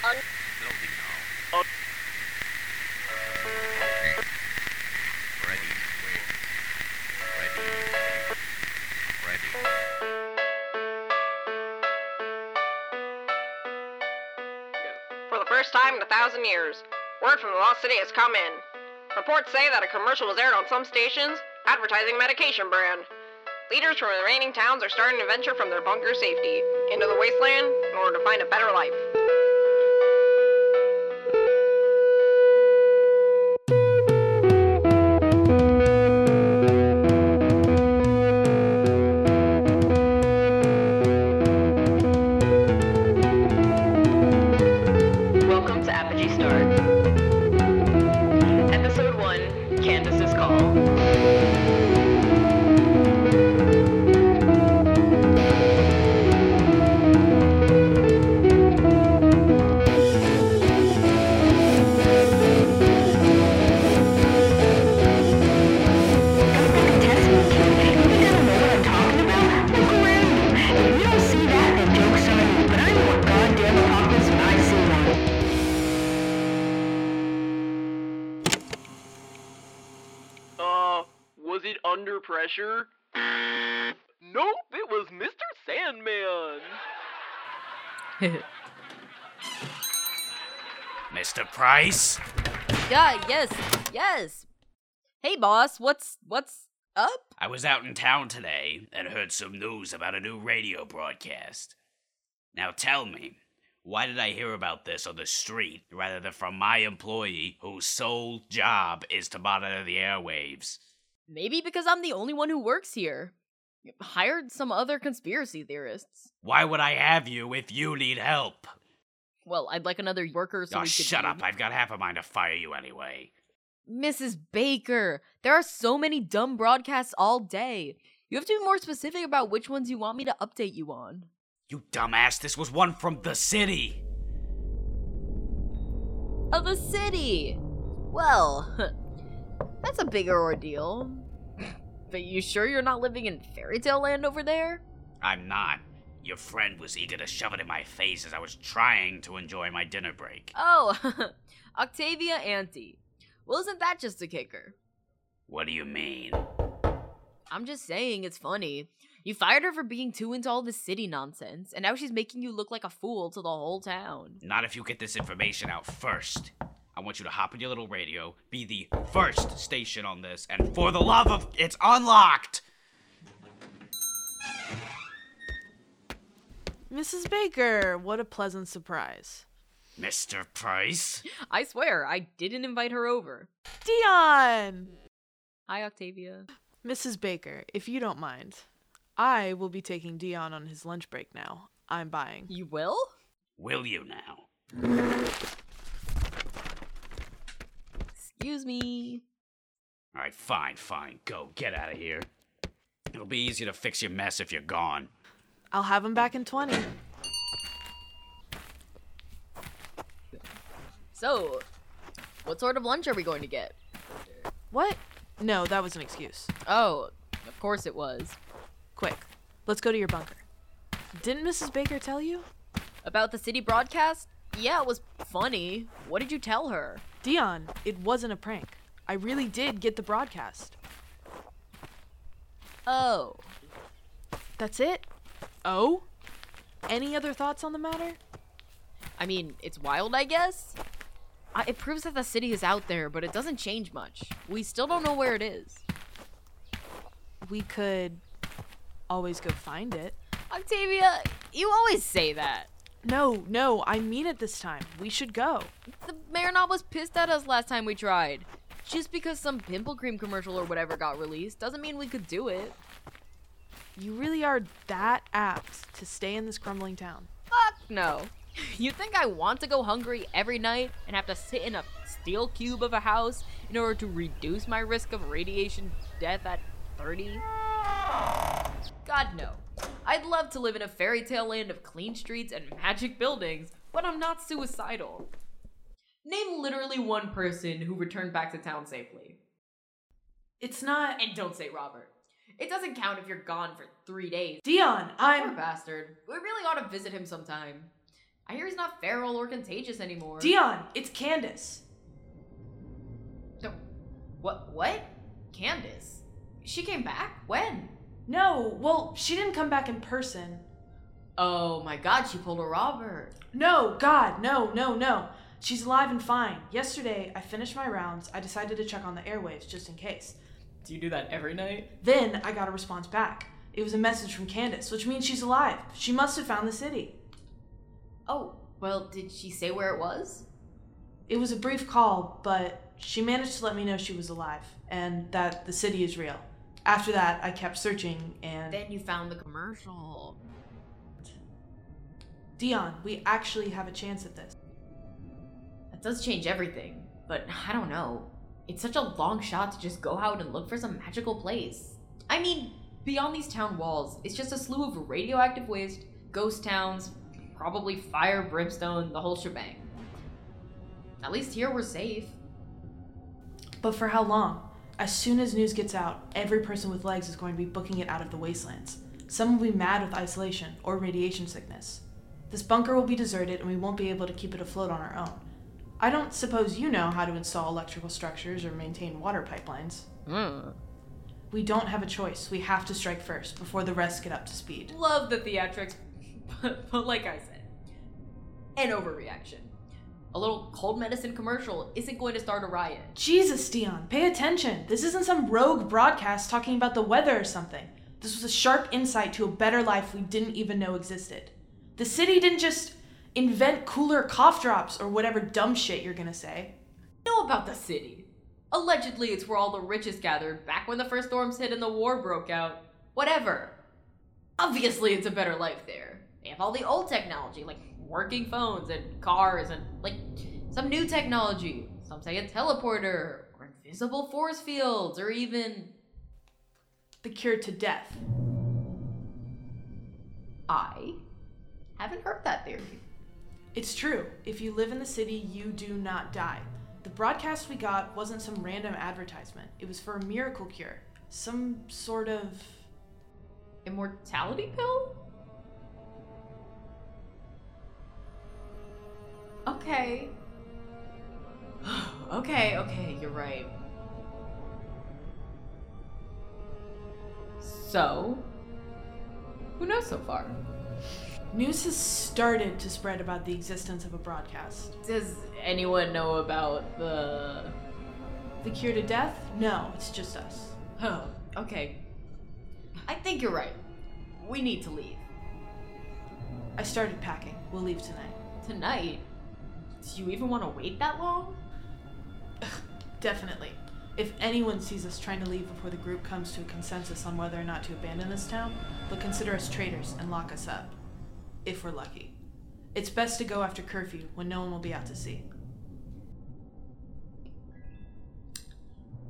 For the first time in a thousand years, word from the Lost City has come in. Reports say that a commercial was aired on some stations advertising medication brand. Leaders from the remaining towns are starting to venture from their bunker safety into the wasteland in order to find a better life. Under pressure? Nope, it was Mr. Sandman. Mr. Price? Yeah, yes, yes. Hey boss, what's what's up? I was out in town today and heard some news about a new radio broadcast. Now tell me, why did I hear about this on the street rather than from my employee whose sole job is to monitor the airwaves? Maybe because I'm the only one who works here. Hired some other conspiracy theorists. Why would I have you if you need help? Well, I'd like another worker so oh, we could shut up. I've got half a mind to fire you anyway. Mrs. Baker, there are so many dumb broadcasts all day. You have to be more specific about which ones you want me to update you on. You dumbass, this was one from the city. Of the city. Well, that's a bigger ordeal. but you sure you're not living in fairy tale land over there? I'm not. Your friend was eager to shove it in my face as I was trying to enjoy my dinner break. Oh, Octavia Yancey. Well, isn't that just a kicker? What do you mean? I'm just saying it's funny. You fired her for being too into all this city nonsense, and now she's making you look like a fool to the whole town. Not if you get this information out first. I want you to hop in your little radio, be the first station on this, and for the love of. It's unlocked! Mrs. Baker, what a pleasant surprise. Mr. Price? I swear, I didn't invite her over. Dion! Hi, Octavia. Mrs. Baker, if you don't mind, I will be taking Dion on his lunch break now. I'm buying. You will? Will you now? Excuse me. Alright, fine, fine. Go, get out of here. It'll be easier to fix your mess if you're gone. I'll have him back in 20. So, what sort of lunch are we going to get? What? No, that was an excuse. Oh, of course it was. Quick, let's go to your bunker. Didn't Mrs. Baker tell you? About the city broadcast? Yeah, it was funny. What did you tell her? Dion, it wasn't a prank. I really did get the broadcast. Oh. That's it? Oh? Any other thoughts on the matter? I mean, it's wild, I guess. I, it proves that the city is out there, but it doesn't change much. We still don't know where it is. We could always go find it. Octavia, you always say that. No, no, I mean it this time. We should go. The mayor not was pissed at us last time we tried. Just because some pimple cream commercial or whatever got released doesn't mean we could do it. You really are that apt to stay in this crumbling town. Fuck no. You think I want to go hungry every night and have to sit in a steel cube of a house in order to reduce my risk of radiation death at 30? God no. I'd love to live in a fairy tale land of clean streets and magic buildings, but I'm not suicidal. Name literally one person who returned back to town safely. It's not. And don't say Robert. It doesn't count if you're gone for three days. Dion, I'm. A bastard. We really ought to visit him sometime. I hear he's not feral or contagious anymore. Dion, it's Candace. So- What? What? Candace? She came back? When? No, well, she didn't come back in person. Oh my god, she pulled a Robert. No, God, no, no, no. She's alive and fine. Yesterday, I finished my rounds. I decided to check on the airwaves just in case. Do you do that every night? Then I got a response back. It was a message from Candace, which means she's alive. She must have found the city. Oh, well, did she say where it was? It was a brief call, but she managed to let me know she was alive and that the city is real. After that, I kept searching and. Then you found the commercial. Dion, we actually have a chance at this. That does change everything, but I don't know. It's such a long shot to just go out and look for some magical place. I mean, beyond these town walls, it's just a slew of radioactive waste, ghost towns, probably fire, brimstone, the whole shebang. At least here we're safe. But for how long? As soon as news gets out, every person with legs is going to be booking it out of the wastelands. Some will be mad with isolation or radiation sickness. This bunker will be deserted and we won't be able to keep it afloat on our own. I don't suppose you know how to install electrical structures or maintain water pipelines. Hmm. We don't have a choice. We have to strike first before the rest get up to speed. Love the theatrics, but, but like I said, an overreaction. A little cold medicine commercial isn't going to start a riot. Jesus, Dion, pay attention. This isn't some rogue broadcast talking about the weather or something. This was a sharp insight to a better life we didn't even know existed. The city didn't just invent cooler cough drops or whatever dumb shit you're gonna say. know about the city. Allegedly, it's where all the richest gathered back when the first storms hit and the war broke out. Whatever. Obviously, it's a better life there. They have all the old technology, like working phones and cars and, like, some new technology. Some say a teleporter, or invisible force fields, or even. The cure to death. I haven't heard that theory. It's true. If you live in the city, you do not die. The broadcast we got wasn't some random advertisement, it was for a miracle cure. Some sort of. Immortality pill? Okay. okay, okay, you're right. So, who knows so far? News has started to spread about the existence of a broadcast. Does anyone know about the. The cure to death? No, it's just us. Oh, okay. I think you're right. We need to leave. I started packing. We'll leave tonight. Tonight? Do you even want to wait that long? Definitely. If anyone sees us trying to leave before the group comes to a consensus on whether or not to abandon this town, they'll consider us traitors and lock us up. If we're lucky. It's best to go after curfew when no one will be out to see.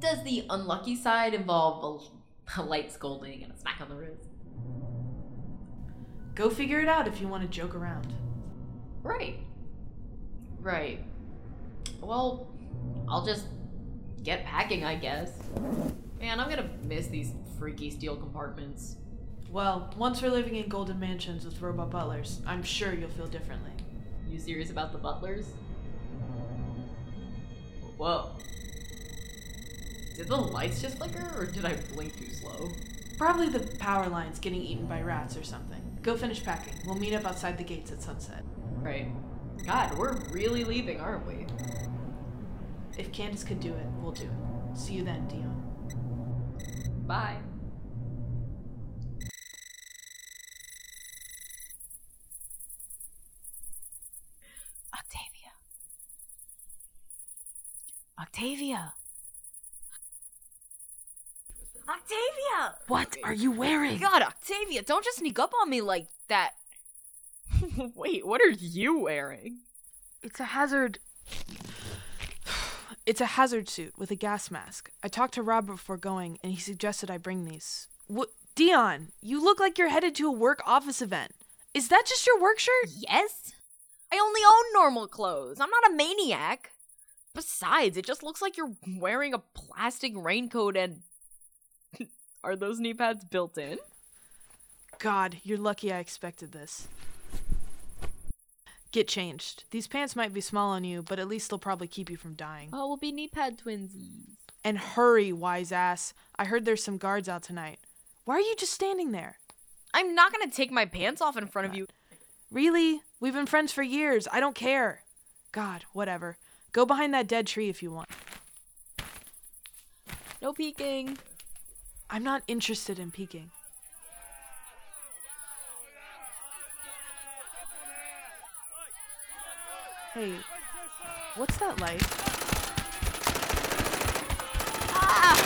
Does the unlucky side involve a, a light scolding and a smack on the wrist? Go figure it out if you want to joke around. Right. Right. Well, I'll just get packing, I guess. Man, I'm gonna miss these freaky steel compartments. Well, once we're living in golden mansions with robot butlers, I'm sure you'll feel differently. You serious about the butlers? Whoa. Did the lights just flicker, or did I blink too slow? Probably the power lines getting eaten by rats or something. Go finish packing. We'll meet up outside the gates at sunset. Right. God, we're really leaving, aren't we? If Candace could do it, we'll do it. See you then, Dion. Bye. Octavia. Octavia. Octavia! What are you wearing? God, Octavia, don't just sneak up on me like that. Wait, what are you wearing? It's a hazard. It's a hazard suit with a gas mask. I talked to Rob before going, and he suggested I bring these. What, Dion? You look like you're headed to a work office event. Is that just your work shirt? Yes? I only own normal clothes. I'm not a maniac. Besides, it just looks like you're wearing a plastic raincoat and. Are those knee pads built in? God, you're lucky I expected this. Get changed. These pants might be small on you, but at least they'll probably keep you from dying. Oh, we'll be knee pad twinsies. And hurry, wise ass. I heard there's some guards out tonight. Why are you just standing there? I'm not gonna take my pants off in front of you. Really? We've been friends for years. I don't care. God, whatever. Go behind that dead tree if you want. No peeking. I'm not interested in peeking. Hey, what's that light? Ah!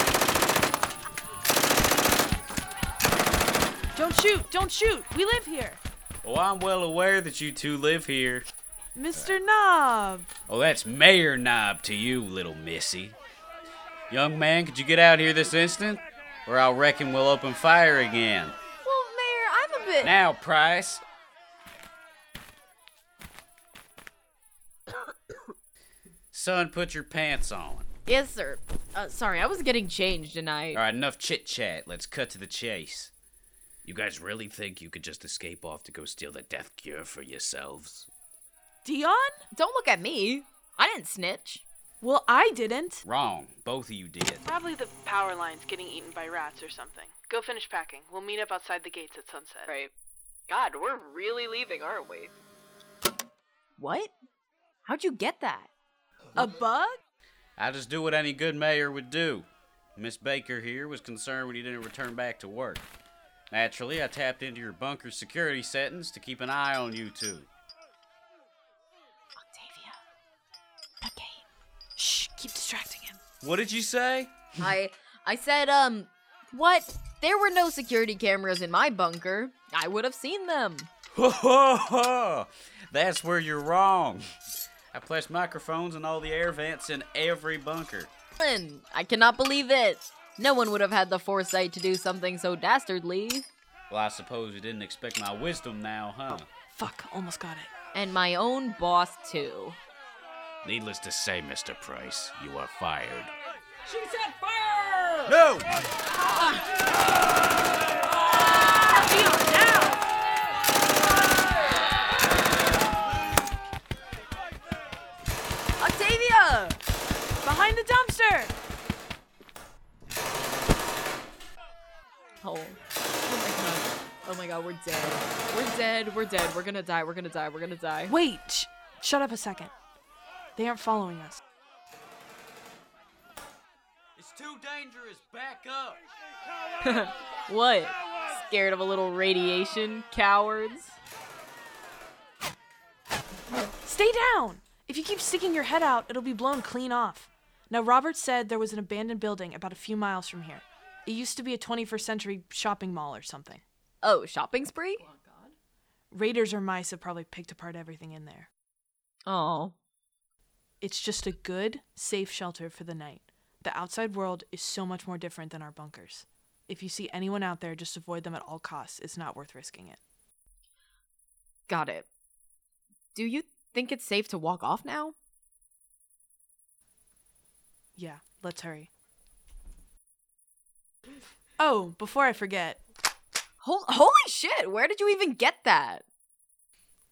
Don't shoot! Don't shoot! We live here! Oh, I'm well aware that you two live here. Mr. Knob! Oh, that's Mayor Knob to you, little missy. Young man, could you get out here this instant? Or I'll reckon we'll open fire again. Well, Mayor, I'm a bit. Now, Price. Son, put your pants on. Yes, sir. Uh, sorry, I was getting changed and I. All right, enough chit chat. Let's cut to the chase. You guys really think you could just escape off to go steal the death cure for yourselves? Dion? Don't look at me. I didn't snitch. Well, I didn't. Wrong. Both of you did. Probably the power lines getting eaten by rats or something. Go finish packing. We'll meet up outside the gates at sunset. Right. God, we're really leaving, aren't we? What? How'd you get that? A bug? I just do what any good mayor would do. Miss Baker here was concerned when you didn't return back to work. Naturally, I tapped into your bunker security settings to keep an eye on you two. Octavia. The gate. Shh, keep distracting him. What did you say? I I said, um, what? There were no security cameras in my bunker. I would have seen them. Ho ho ho! That's where you're wrong. I placed microphones in all the air vents in every bunker. And I cannot believe it. No one would have had the foresight to do something so dastardly. Well, I suppose you didn't expect my wisdom now, huh? Oh, fuck, almost got it. And my own boss, too. Needless to say, Mr. Price, you are fired. She said fire! No! Octavia! Behind the dumpster! Oh. Oh my god. Oh my god, we're dead. We're dead. We're dead. We're gonna die. We're gonna die. We're gonna die. Wait! Sh- shut up a second. They aren't following us. It's too dangerous. Back up. What? Scared of a little radiation, cowards? Stay down! If you keep sticking your head out, it'll be blown clean off. Now, Robert said there was an abandoned building about a few miles from here. It used to be a 21st century shopping mall or something. Oh, shopping spree? Oh, God, Raiders or mice have probably picked apart everything in there. Oh. It's just a good, safe shelter for the night. The outside world is so much more different than our bunkers. If you see anyone out there, just avoid them at all costs. It's not worth risking it. Got it. Do you think it's safe to walk off now? Yeah, let's hurry. Oh, before I forget, holy shit, where did you even get that?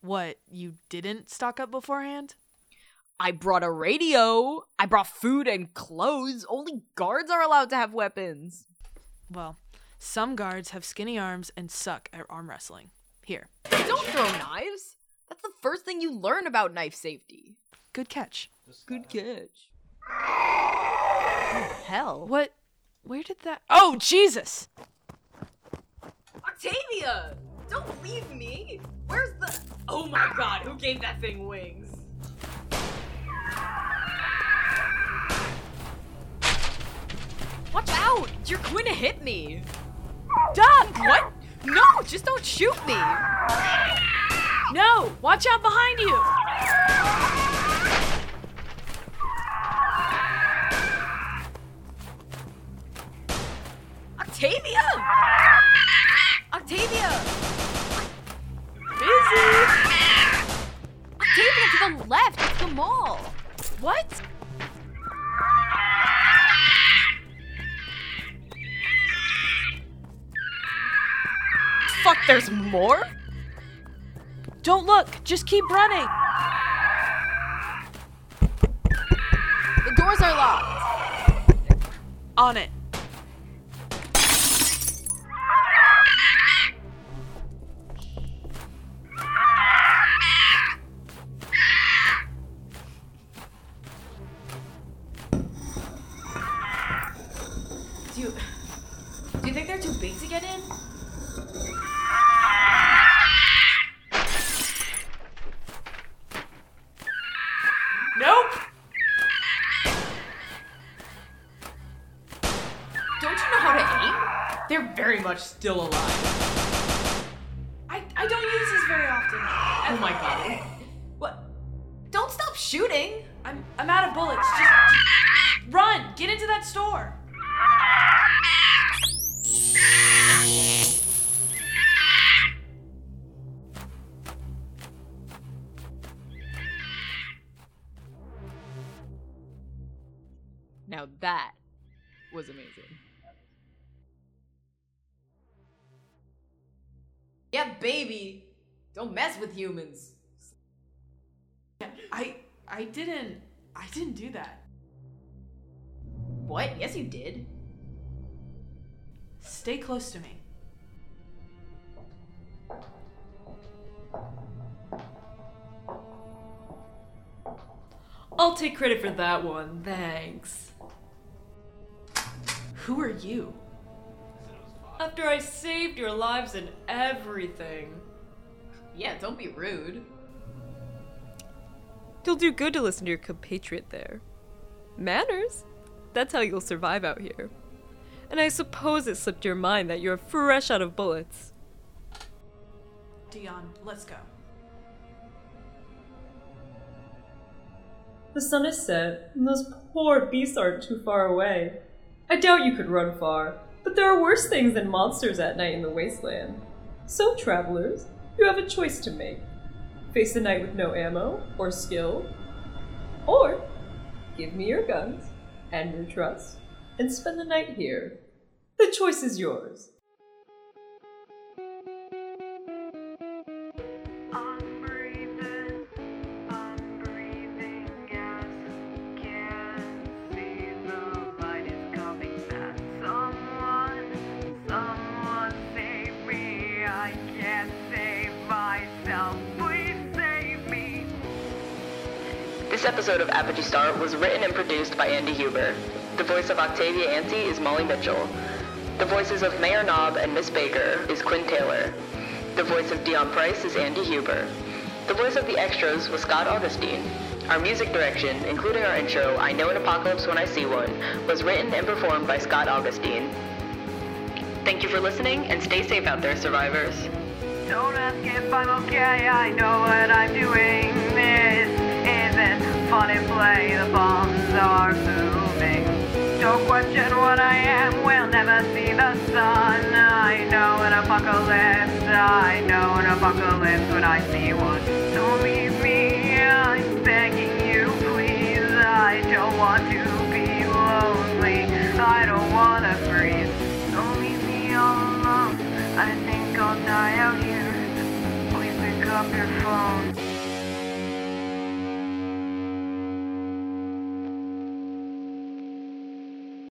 what, you didn't stock up beforehand? I brought a radio. I brought food and clothes. Only guards are allowed to have weapons. Well, some guards have skinny arms and suck at arm wrestling. Here, Don't throw knives. That's the first thing you learn about knife safety. good catch. Good catch. Hell. What? Where did that? Oh, Jesus! Octavia! Don't leave me! Where's the. Oh my god, who gave that thing wings? Watch out! You're going to hit me! Duck! What? No, just don't shoot me! No! Watch out behind you! Octavia! Octavia! Busy! Octavia, to the left! It's the mall! What? Fuck, there's more? Don't look! Just keep running! The doors are locked! On it. Do you, do you think they're too big to get in? Nope. Don't you know how to aim? They're very much still alive. Now that was amazing. Yeah, baby. Don't mess with humans. I I didn't I didn't do that. What? Yes, you did. Stay close to me. I'll take credit for that one, thanks. Who are you? After I saved your lives and everything. Yeah, don't be rude. It'll do good to listen to your compatriot there. Manners? That's how you'll survive out here. And I suppose it slipped your mind that you're fresh out of bullets. Dion, let's go. The sun is set, and those poor beasts aren't too far away. I doubt you could run far, but there are worse things than monsters at night in the wasteland. So, travelers, you have a choice to make face the night with no ammo or skill, or give me your guns and your trust and spend the night here. The choice is yours. This episode of Apogee Star was written and produced by Andy Huber. The voice of Octavia Yancey is Molly Mitchell. The voices of Mayor Knob and Miss Baker is Quinn Taylor. The voice of Dion Price is Andy Huber. The voice of the extras was Scott Augustine. Our music direction, including our intro, I Know an Apocalypse When I See One, was written and performed by Scott Augustine. Thank you for listening and stay safe out there, survivors. Don't ask if I'm okay, I know what I'm doing. This and play, the bombs are moving. Don't question what I am, we'll never see the sun. I know an apocalypse, I know an apocalypse when I see one. Don't leave me, I'm begging you, please. I don't want to be lonely, I don't wanna freeze. Don't leave me all alone, I think I'll die out here. Please pick up your phone.